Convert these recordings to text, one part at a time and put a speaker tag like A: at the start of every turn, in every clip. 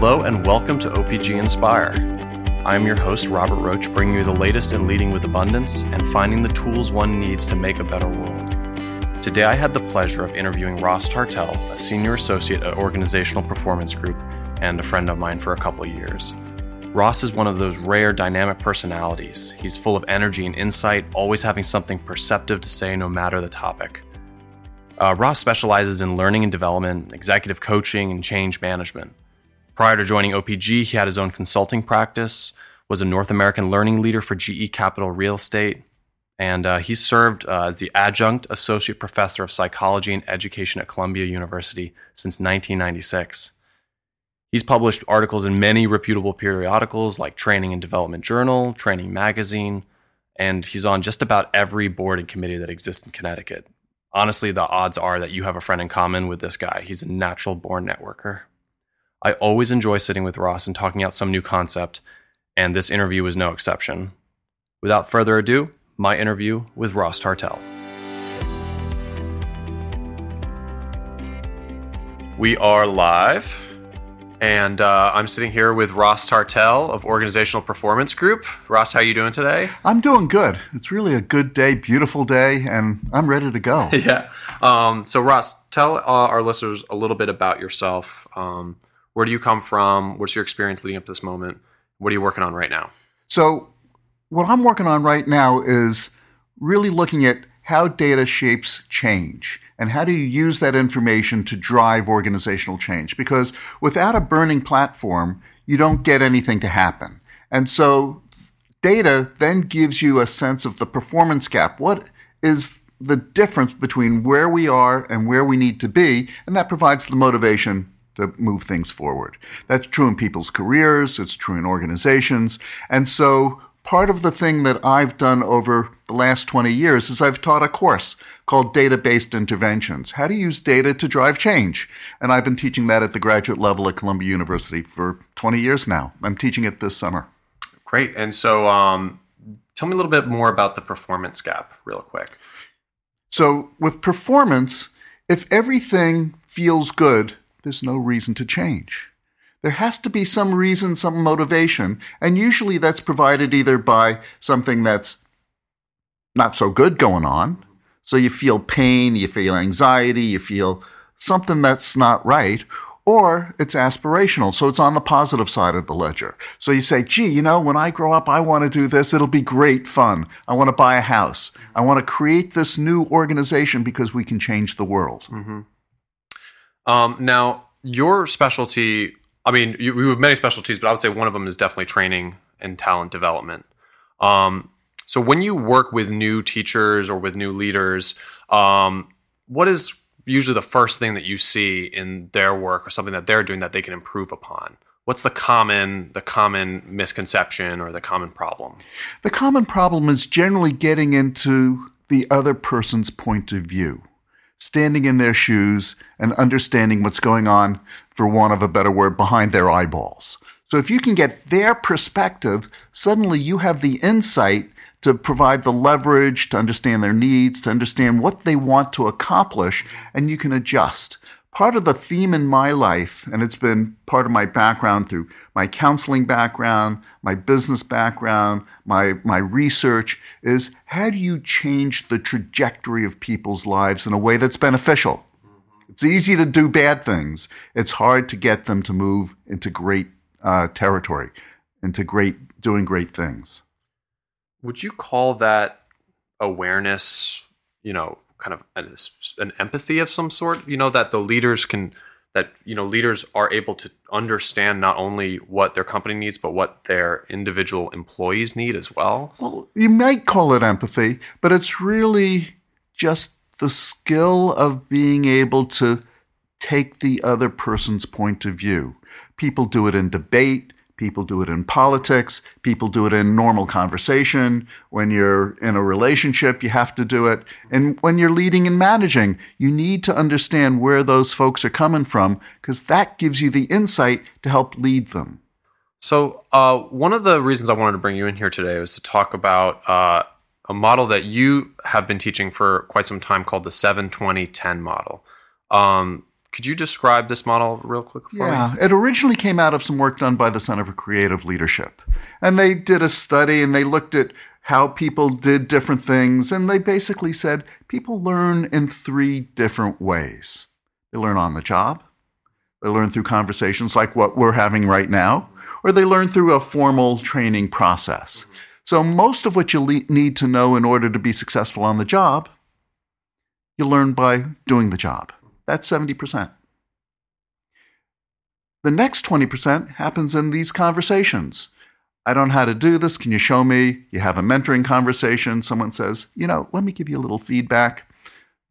A: Hello and welcome to OPG Inspire. I'm your host, Robert Roach, bringing you the latest in leading with abundance and finding the tools one needs to make a better world. Today, I had the pleasure of interviewing Ross Tartell, a senior associate at Organizational Performance Group and a friend of mine for a couple years. Ross is one of those rare dynamic personalities. He's full of energy and insight, always having something perceptive to say no matter the topic. Uh, Ross specializes in learning and development, executive coaching, and change management. Prior to joining OPG, he had his own consulting practice, was a North American learning leader for GE Capital Real Estate, and uh, he served uh, as the adjunct associate professor of psychology and education at Columbia University since 1996. He's published articles in many reputable periodicals like Training and Development Journal, Training Magazine, and he's on just about every board and committee that exists in Connecticut. Honestly, the odds are that you have a friend in common with this guy. He's a natural born networker. I always enjoy sitting with Ross and talking out some new concept, and this interview was no exception. Without further ado, my interview with Ross Tartell. We are live, and uh, I'm sitting here with Ross Tartell of Organizational Performance Group. Ross, how are you doing today?
B: I'm doing good. It's really a good day, beautiful day, and I'm ready to go.
A: yeah. Um, so, Ross, tell uh, our listeners a little bit about yourself. Um, where do you come from? What's your experience leading up to this moment? What are you working on right now?
B: So, what I'm working on right now is really looking at how data shapes change and how do you use that information to drive organizational change? Because without a burning platform, you don't get anything to happen. And so, data then gives you a sense of the performance gap. What is the difference between where we are and where we need to be? And that provides the motivation to move things forward. That's true in people's careers, it's true in organizations. And so part of the thing that I've done over the last 20 years is I've taught a course called Data Based Interventions How to Use Data to Drive Change. And I've been teaching that at the graduate level at Columbia University for 20 years now. I'm teaching it this summer.
A: Great. And so, um, tell me a little bit more about the performance gap, real quick.
B: So, with performance, if everything feels good, there's no reason to change. There has to be some reason, some motivation, and usually that's provided either by something that's not so good going on. So you feel pain, you feel anxiety, you feel something that's not right, or it's aspirational. So it's on the positive side of the ledger. So you say, gee, you know, when I grow up, I want to do this. It'll be great fun. I want to buy a house. I want to create this new organization because we can change the world.
A: Mm-hmm. Um, now, your specialty, I mean, you, you, have many specialties, but I would say one of them is definitely training and talent development. Um, so when you work with new teachers or with new leaders, um, what is usually the first thing that you see in their work or something that they're doing that they can improve upon? What's the common the common misconception or the common problem?
B: The common problem is generally getting into the other person's point of view standing in their shoes and understanding what's going on, for want of a better word, behind their eyeballs. So if you can get their perspective, suddenly you have the insight to provide the leverage, to understand their needs, to understand what they want to accomplish, and you can adjust. Part of the theme in my life, and it's been part of my background through my counseling background, my business background, my, my research is how do you change the trajectory of people's lives in a way that's beneficial? It's easy to do bad things. It's hard to get them to move into great uh, territory, into great, doing great things.
A: Would you call that awareness, you know, kind of an empathy of some sort, you know, that the leaders can that you know leaders are able to understand not only what their company needs but what their individual employees need as well.
B: Well you might call it empathy but it's really just the skill of being able to take the other person's point of view. People do it in debate People do it in politics. People do it in normal conversation. When you're in a relationship, you have to do it. And when you're leading and managing, you need to understand where those folks are coming from because that gives you the insight to help lead them.
A: So, uh, one of the reasons I wanted to bring you in here today was to talk about uh, a model that you have been teaching for quite some time called the 7 20 10 model. Um, could you describe this model real quick for
B: yeah,
A: me?
B: Yeah, it originally came out of some work done by the Center for Creative Leadership. And they did a study and they looked at how people did different things. And they basically said people learn in three different ways they learn on the job, they learn through conversations like what we're having right now, or they learn through a formal training process. So, most of what you le- need to know in order to be successful on the job, you learn by doing the job. That's 70%. The next 20% happens in these conversations. I don't know how to do this. Can you show me? You have a mentoring conversation. Someone says, you know, let me give you a little feedback.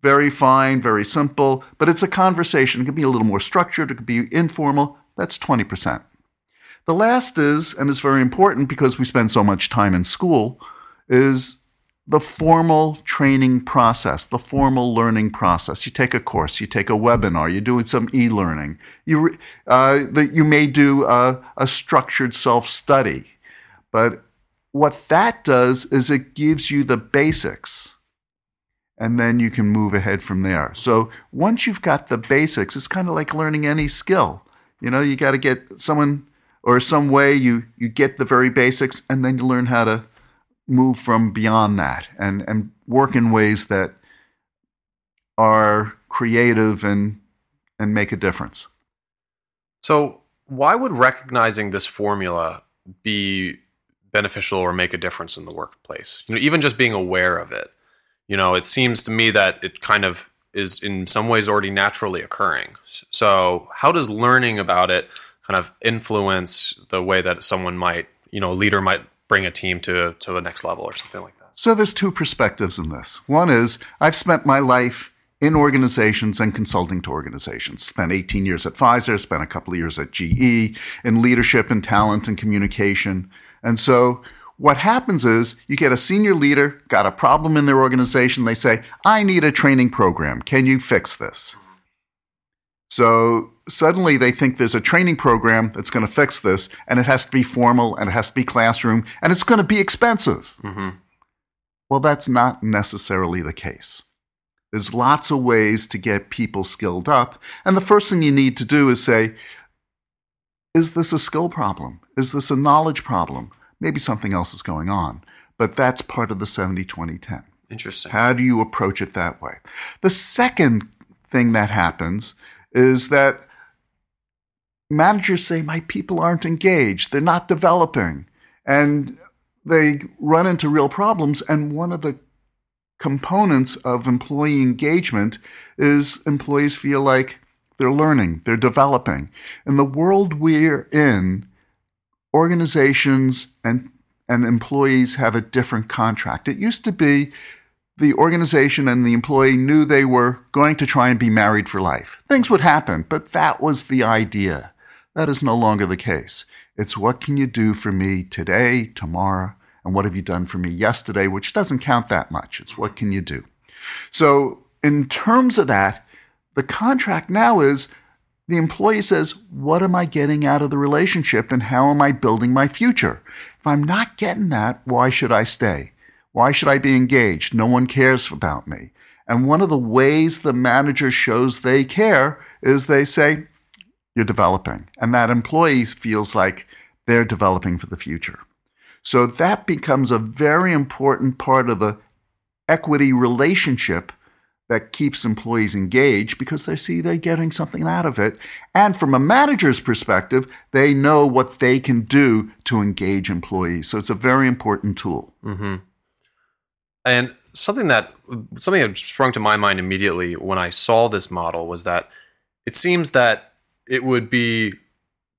B: Very fine, very simple, but it's a conversation. It can be a little more structured, it could be informal. That's 20%. The last is, and is very important because we spend so much time in school, is the formal training process, the formal learning process. You take a course, you take a webinar, you're doing some e-learning. You, uh, you may do a, a structured self-study, but what that does is it gives you the basics, and then you can move ahead from there. So once you've got the basics, it's kind of like learning any skill. You know, you got to get someone or some way you you get the very basics, and then you learn how to move from beyond that and, and work in ways that are creative and and make a difference.
A: So, why would recognizing this formula be beneficial or make a difference in the workplace? You know, even just being aware of it. You know, it seems to me that it kind of is in some ways already naturally occurring. So, how does learning about it kind of influence the way that someone might, you know, a leader might bring a team to to the next level or something like that.
B: So there's two perspectives in this. One is I've spent my life in organizations and consulting to organizations. Spent 18 years at Pfizer, spent a couple of years at GE in leadership and talent and communication. And so what happens is you get a senior leader, got a problem in their organization, they say, "I need a training program. Can you fix this?" So suddenly they think there's a training program that's going to fix this, and it has to be formal, and it has to be classroom, and it's going to be expensive. Mm-hmm. Well, that's not necessarily the case. There's lots of ways to get people skilled up. And the first thing you need to do is say, is this a skill problem? Is this a knowledge problem? Maybe something else is going on. But that's part of the 70 20 10.
A: Interesting.
B: How do you approach it that way? The second thing that happens is that managers say, My people aren't engaged, they're not developing. And they run into real problems. And one of the components of employee engagement is employees feel like they're learning, they're developing. In the world we're in, organizations and, and employees have a different contract. It used to be the organization and the employee knew they were going to try and be married for life. Things would happen, but that was the idea. That is no longer the case. It's what can you do for me today, tomorrow, and what have you done for me yesterday, which doesn't count that much. It's what can you do. So, in terms of that, the contract now is the employee says, What am I getting out of the relationship and how am I building my future? If I'm not getting that, why should I stay? Why should I be engaged? No one cares about me. And one of the ways the manager shows they care is they say, You're developing. And that employee feels like they're developing for the future. So that becomes a very important part of the equity relationship that keeps employees engaged because they see they're getting something out of it. And from a manager's perspective, they know what they can do to engage employees. So it's a very important tool.
A: Mm-hmm. And something that something that sprung to my mind immediately when I saw this model was that it seems that it would be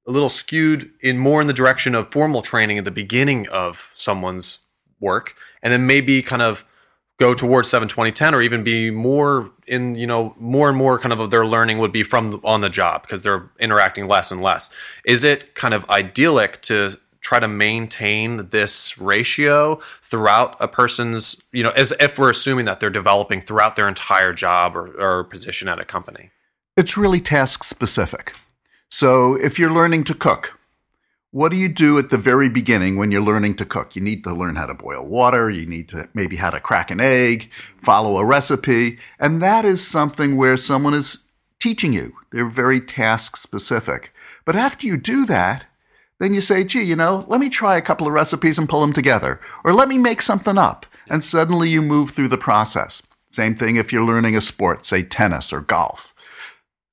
A: a little skewed in more in the direction of formal training at the beginning of someone's work, and then maybe kind of go towards 7 20 10 or even be more in you know more and more kind of their learning would be from on the job because they're interacting less and less is it kind of idyllic to try to maintain this ratio throughout a person's, you know, as if we're assuming that they're developing throughout their entire job or, or position at a company?
B: It's really task specific. So if you're learning to cook, what do you do at the very beginning when you're learning to cook? You need to learn how to boil water. You need to maybe how to crack an egg, follow a recipe. And that is something where someone is teaching you. They're very task specific. But after you do that, then you say, gee, you know, let me try a couple of recipes and pull them together. Or let me make something up. And suddenly you move through the process. Same thing if you're learning a sport, say tennis or golf.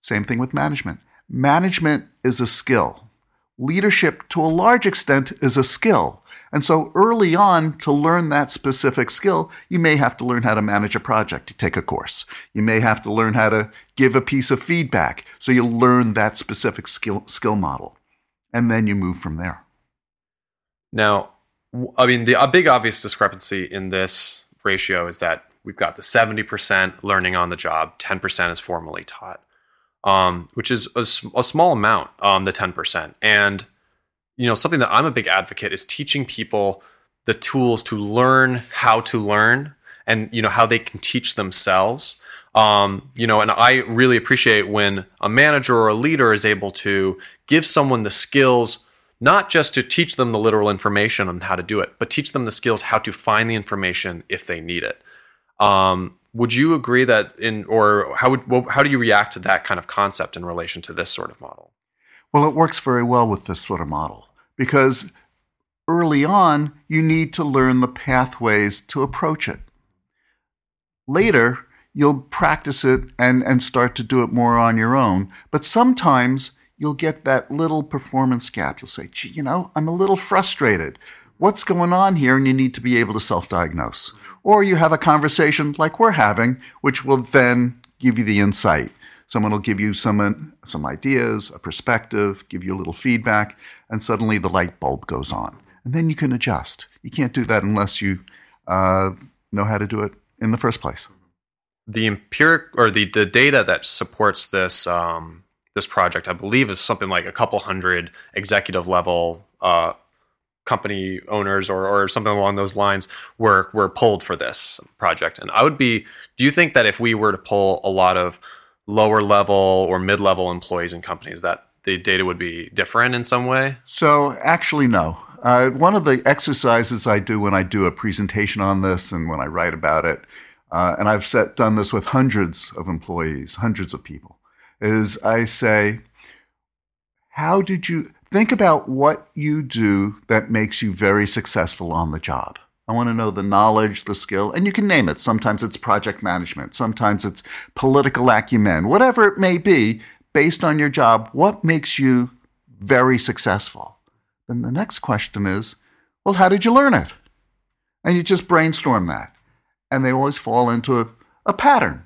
B: Same thing with management. Management is a skill. Leadership, to a large extent, is a skill. And so early on, to learn that specific skill, you may have to learn how to manage a project. You take a course. You may have to learn how to give a piece of feedback. So you learn that specific skill, skill model. And then you move from there.
A: Now, I mean, the a big obvious discrepancy in this ratio is that we've got the 70% learning on the job, 10% is formally taught, um, which is a, a small amount, um, the 10%. And you know, something that I'm a big advocate is teaching people the tools to learn how to learn and, you know, how they can teach themselves. Um, you know, and I really appreciate when a manager or a leader is able to give someone the skills not just to teach them the literal information on how to do it, but teach them the skills how to find the information if they need it. Um, would you agree that in, or how would, how do you react to that kind of concept in relation to this sort of model?
B: Well, it works very well with this sort of model because early on, you need to learn the pathways to approach it. Later, you'll practice it and, and start to do it more on your own. But sometimes you'll get that little performance gap. You'll say, gee, you know, I'm a little frustrated. What's going on here? And you need to be able to self diagnose. Or you have a conversation like we're having, which will then give you the insight. Someone will give you some, some ideas, a perspective, give you a little feedback, and suddenly the light bulb goes on. And then you can adjust. You can't do that unless you uh, know how to do it in the first place.
A: The empiric or the, the data that supports this um, this project, I believe, is something like a couple hundred executive level uh, company owners or, or something along those lines were were pulled for this project. And I would be. Do you think that if we were to pull a lot of lower level or mid level employees in companies that the data would be different in some way?
B: So, actually, no. Uh, one of the exercises I do when I do a presentation on this and when I write about it, uh, and I've set, done this with hundreds of employees, hundreds of people, is I say, How did you think about what you do that makes you very successful on the job? I want to know the knowledge, the skill, and you can name it. Sometimes it's project management, sometimes it's political acumen, whatever it may be, based on your job, what makes you very successful? Then the next question is, well, how did you learn it? And you just brainstorm that. And they always fall into a, a pattern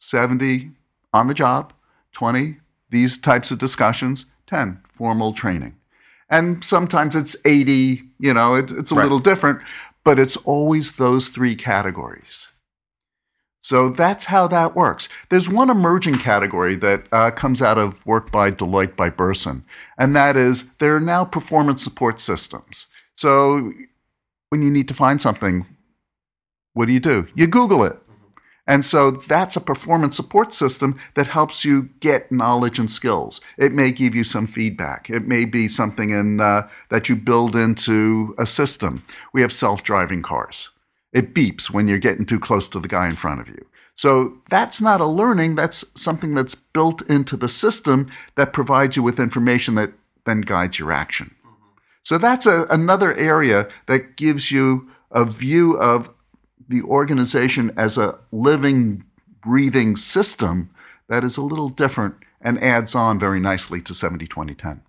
B: 70 on the job, 20 these types of discussions, 10 formal training. And sometimes it's 80, you know, it, it's a right. little different, but it's always those three categories. So that's how that works. There's one emerging category that uh, comes out of work by Deloitte by Bersin, and that is there are now performance support systems. So when you need to find something, what do you do? You Google it. And so that's a performance support system that helps you get knowledge and skills. It may give you some feedback. It may be something in, uh, that you build into a system. We have self driving cars. It beeps when you're getting too close to the guy in front of you. So that's not a learning, that's something that's built into the system that provides you with information that then guides your action. So that's a, another area that gives you a view of the organization as a living, breathing system that is a little different and adds on very nicely to 70 20 10.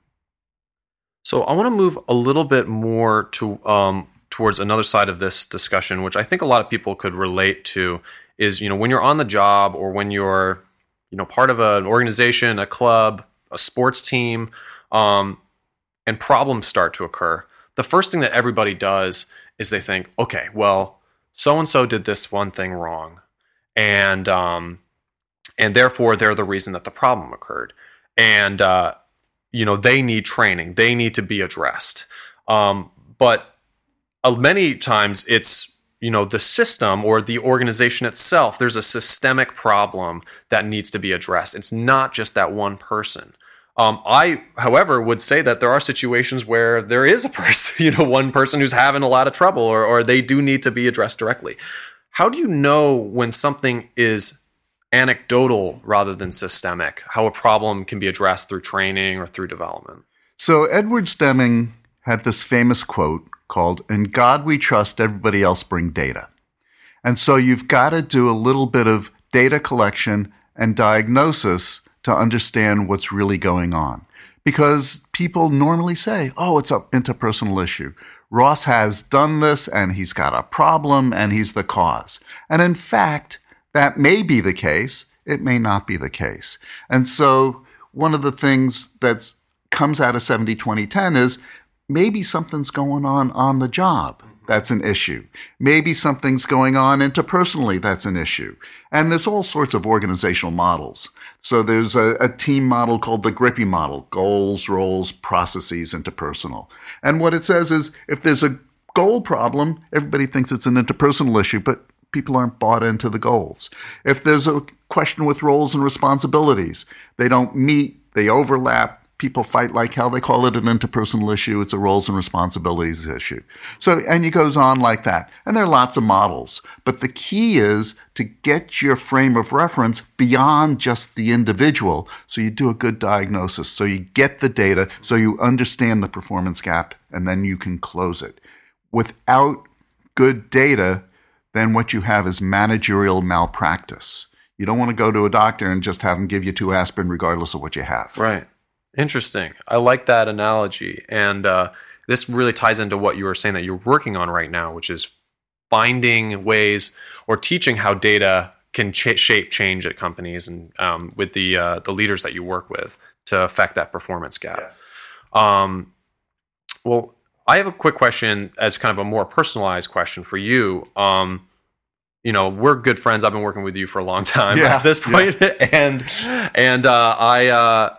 A: So I want to move a little bit more to um, towards another side of this discussion, which I think a lot of people could relate to, is you know when you're on the job or when you're you know part of an organization, a club, a sports team, um, and problems start to occur. The first thing that everybody does is they think, okay, well, so and so did this one thing wrong, and um, and therefore they're the reason that the problem occurred, and uh, you know they need training, they need to be addressed. Um, but uh, many times it's you know the system or the organization itself. There's a systemic problem that needs to be addressed. It's not just that one person. Um, I, however, would say that there are situations where there is a person, you know, one person who's having a lot of trouble or, or they do need to be addressed directly. How do you know when something is anecdotal rather than systemic, how a problem can be addressed through training or through development.
B: So, Edward Deming had this famous quote called, In God we trust, everybody else bring data. And so, you've got to do a little bit of data collection and diagnosis to understand what's really going on. Because people normally say, oh, it's an interpersonal issue. Ross has done this and he's got a problem and he's the cause. And in fact, that may be the case. It may not be the case. And so one of the things that comes out of 70 2010 is maybe something's going on on the job. That's an issue. Maybe something's going on interpersonally. That's an issue. And there's all sorts of organizational models. So there's a, a, team model called the GRPI model goals, roles, processes, interpersonal. And what it says is if there's a goal problem, everybody thinks it's an interpersonal issue, but people aren't bought into the goals. If there's a question with roles and responsibilities, they don't meet, they overlap, people fight like hell. They call it an interpersonal issue. It's a roles and responsibilities issue. So, and it goes on like that. And there are lots of models. But the key is to get your frame of reference beyond just the individual. So you do a good diagnosis. So you get the data. So you understand the performance gap and then you can close it. Without good data, then what you have is managerial malpractice. You don't want to go to a doctor and just have them give you two aspirin regardless of what you have.
A: Right. Interesting. I like that analogy. And uh, this really ties into what you were saying that you're working on right now, which is finding ways or teaching how data can ch- shape change at companies and um, with the uh, the leaders that you work with to affect that performance gap. Yes. Um, well, I have a quick question as kind of a more personalized question for you. Um, you know, we're good friends. I've been working with you for a long time yeah, at this point, yeah. and and uh, I uh,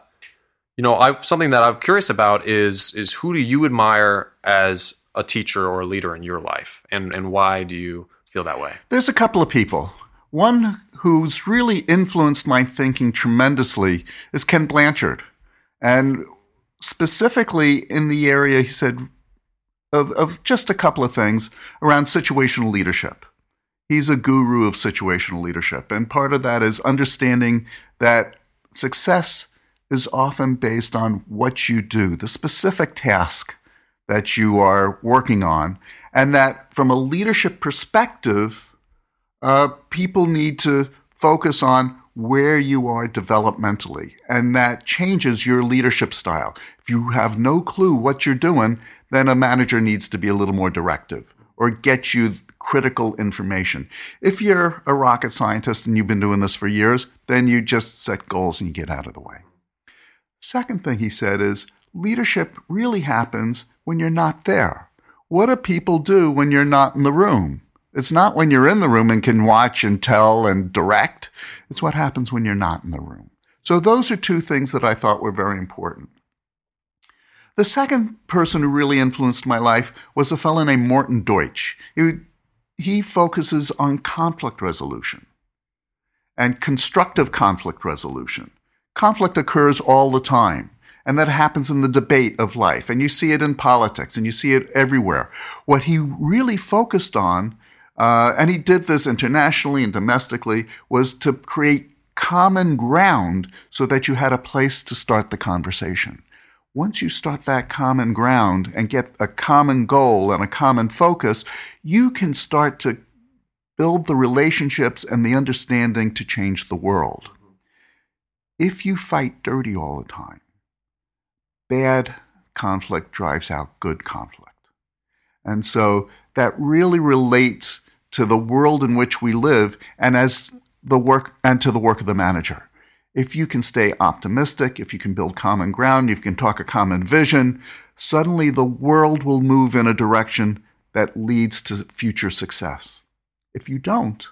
A: you know, I something that I'm curious about is is who do you admire as a teacher or a leader in your life, and and why do you feel that way?
B: There's a couple of people. One who's really influenced my thinking tremendously is Ken Blanchard, and specifically in the area he said of of just a couple of things around situational leadership. He's a guru of situational leadership, and part of that is understanding that success is often based on what you do, the specific task that you are working on, and that from a leadership perspective, uh, people need to focus on where you are developmentally, and that changes your leadership style. If you have no clue what you're doing, then a manager needs to be a little more directive or get you critical information. If you're a rocket scientist and you've been doing this for years, then you just set goals and you get out of the way. Second thing he said is leadership really happens when you're not there. What do people do when you're not in the room? It's not when you're in the room and can watch and tell and direct. It's what happens when you're not in the room. So those are two things that I thought were very important. The second person who really influenced my life was a fellow named Morton Deutsch. He, he focuses on conflict resolution and constructive conflict resolution. Conflict occurs all the time. And that happens in the debate of life. And you see it in politics and you see it everywhere. What he really focused on, uh, and he did this internationally and domestically, was to create common ground so that you had a place to start the conversation. Once you start that common ground and get a common goal and a common focus, you can start to build the relationships and the understanding to change the world if you fight dirty all the time, bad conflict drives out good conflict. And so that really relates to the world in which we live and as the work and to the work of the manager. If you can stay optimistic, if you can build common ground, if you can talk a common vision, suddenly the world will move in a direction that leads to future success. If you don't,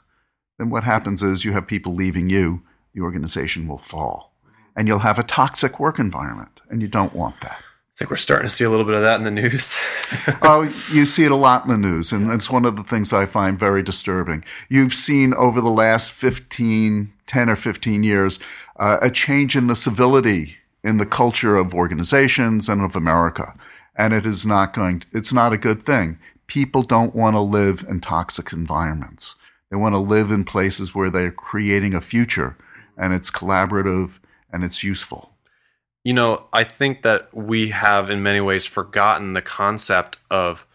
B: then what happens is you have people leaving you the organization will fall. And you'll have a toxic work environment, and you don't want that.
A: I think we're starting to see a little bit of that in the news.
B: oh, you see it a lot in the news, and it's one of the things I find very disturbing. You've seen over the last 15, 10 or 15 years, uh, a change in the civility in the culture of organizations and of America. And it is not going, to, it's not a good thing. People don't want to live in toxic environments. They want to live in places where they're creating a future and it's collaborative and it's useful.
A: You know, I think that we have in many ways forgotten the concept of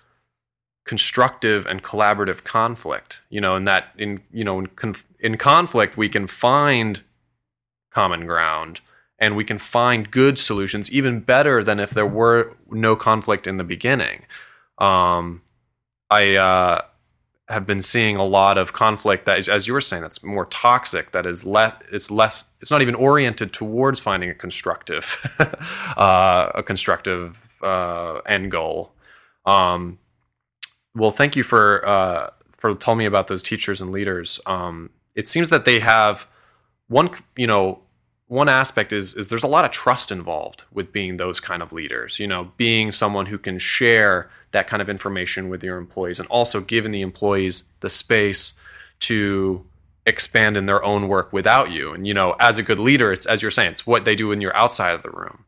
A: constructive and collaborative conflict. You know, and that in you know in, conf- in conflict we can find common ground and we can find good solutions even better than if there were no conflict in the beginning. Um, I uh, have been seeing a lot of conflict that is, as you were saying, that's more toxic. That is less. It's less. It's not even oriented towards finding a constructive, uh, a constructive uh, end goal. Um, well, thank you for uh, for telling me about those teachers and leaders. Um, it seems that they have one. You know, one aspect is is there's a lot of trust involved with being those kind of leaders. You know, being someone who can share that kind of information with your employees, and also giving the employees the space to expand in their own work without you. And you know, as a good leader, it's as you're saying, it's what they do when you're outside of the room.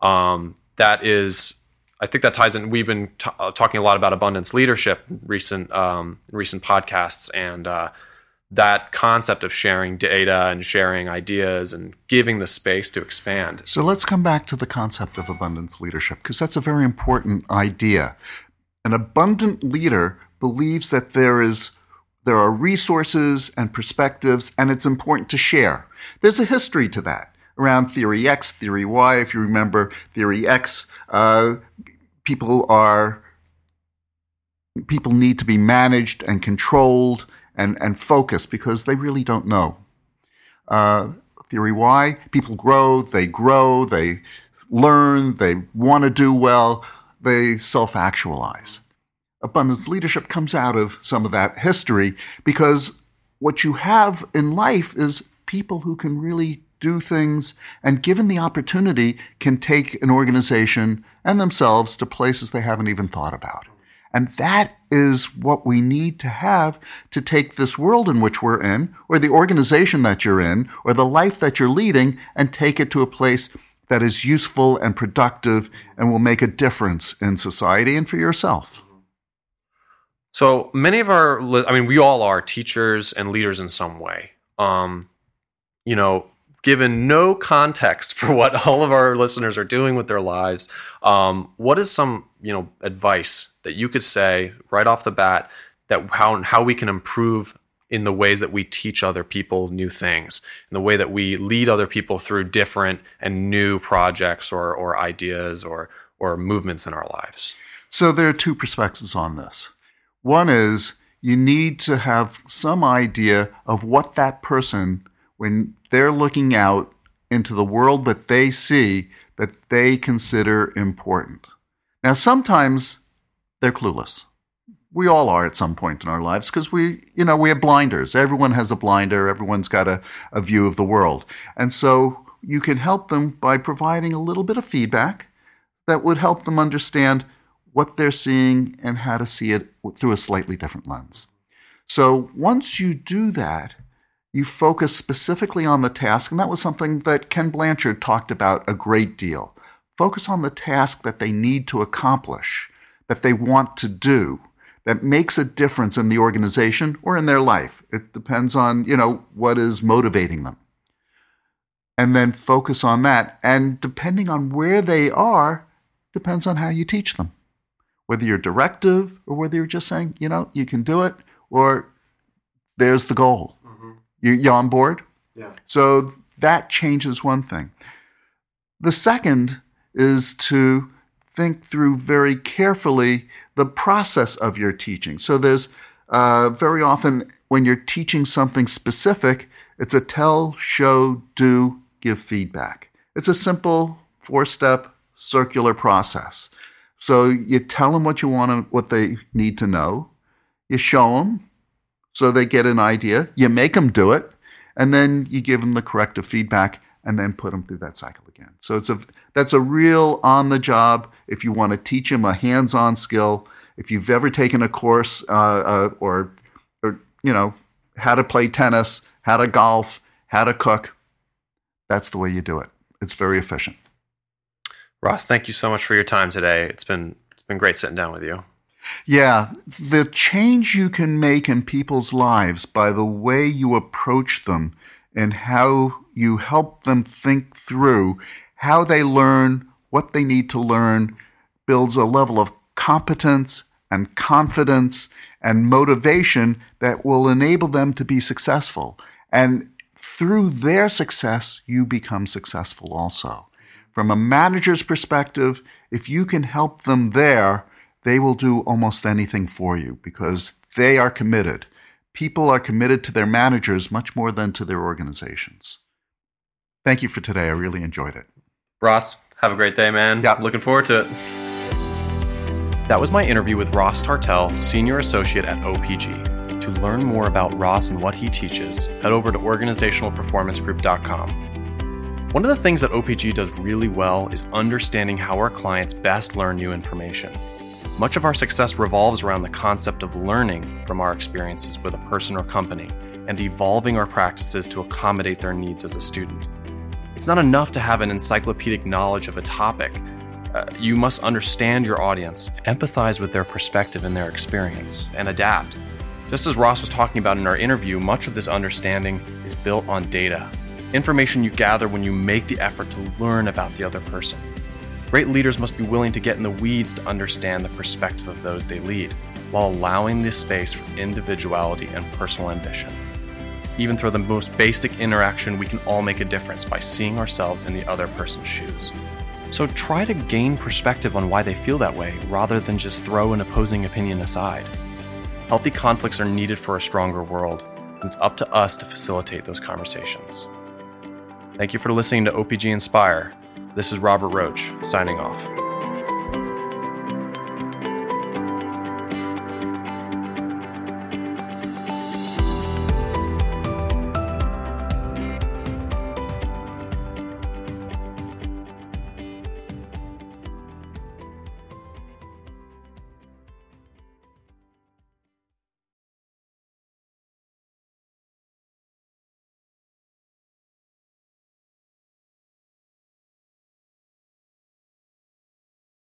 A: Um, that is I think that ties in. We've been t- uh, talking a lot about abundance leadership in recent um, recent podcasts, and uh, that concept of sharing data and sharing ideas and giving the space to expand.
B: So let's come back to the concept of abundance leadership because that's a very important idea. An abundant leader believes that there is there are resources and perspectives, and it's important to share. There's a history to that around theory X, theory Y. If you remember theory X, uh, people are people need to be managed and controlled and, and focused because they really don't know. Uh, theory Y, people grow, they grow, they learn, they want to do well, they self actualize. Abundance leadership comes out of some of that history because what you have in life is people who can really do things and given the opportunity can take an organization and themselves to places they haven't even thought about. And that is what we need to have to take this world in which we're in, or the organization that you're in, or the life that you're leading, and take it to a place that is useful and productive and will make a difference in society and for yourself.
A: So many of our, I mean, we all are teachers and leaders in some way. Um, you know, given no context for what all of our listeners are doing with their lives, um, what is some you know advice that you could say right off the bat that how how we can improve in the ways that we teach other people new things, in the way that we lead other people through different and new projects or or ideas or or movements in our lives.
B: So there are two perspectives on this. One is you need to have some idea of what that person when they're looking out into the world that they see that they consider important. Now, sometimes they're clueless. We all are at some point in our lives because we, you know, we have blinders. Everyone has a blinder. Everyone's got a, a view of the world. And so you can help them by providing a little bit of feedback that would help them understand what they're seeing and how to see it through a slightly different lens. So once you do that, you focus specifically on the task, and that was something that Ken Blanchard talked about a great deal. Focus on the task that they need to accomplish, that they want to do, that makes a difference in the organization or in their life. It depends on, you know, what is motivating them. And then focus on that. And depending on where they are, depends on how you teach them. Whether you're directive or whether you're just saying, you know, you can do it, or there's the goal. Mm-hmm. You, you on board?
A: Yeah.
B: So that changes one thing. The second is to think through very carefully the process of your teaching. So there's uh, very often when you're teaching something specific, it's a tell, show, do, give feedback. It's a simple four step circular process. So you tell them what you want to, what they need to know. You show them, so they get an idea. You make them do it, and then you give them the corrective feedback, and then put them through that cycle again. So it's a that's a real on the job. If you want to teach them a hands on skill, if you've ever taken a course uh, uh, or or you know how to play tennis, how to golf, how to cook, that's the way you do it. It's very efficient.
A: Ross, thank you so much for your time today. It's been it's been great sitting down with you.
B: Yeah, the change you can make in people's lives by the way you approach them and how you help them think through how they learn, what they need to learn, builds a level of competence and confidence and motivation that will enable them to be successful. And through their success, you become successful also. From a manager's perspective, if you can help them there, they will do almost anything for you because they are committed. People are committed to their managers much more than to their organizations. Thank you for today. I really enjoyed it.
A: Ross, have a great day, man.
B: Yeah.
A: Looking forward to it. That was my interview with Ross Tartell, Senior Associate at OPG. To learn more about Ross and what he teaches, head over to organizationalperformancegroup.com. One of the things that OPG does really well is understanding how our clients best learn new information. Much of our success revolves around the concept of learning from our experiences with a person or company and evolving our practices to accommodate their needs as a student. It's not enough to have an encyclopedic knowledge of a topic. Uh, you must understand your audience, empathize with their perspective and their experience, and adapt. Just as Ross was talking about in our interview, much of this understanding is built on data information you gather when you make the effort to learn about the other person. Great leaders must be willing to get in the weeds to understand the perspective of those they lead, while allowing this space for individuality and personal ambition. Even through the most basic interaction, we can all make a difference by seeing ourselves in the other person's shoes. So try to gain perspective on why they feel that way rather than just throw an opposing opinion aside. Healthy conflicts are needed for a stronger world, and it's up to us to facilitate those conversations. Thank you for listening to OPG Inspire. This is Robert Roach, signing off.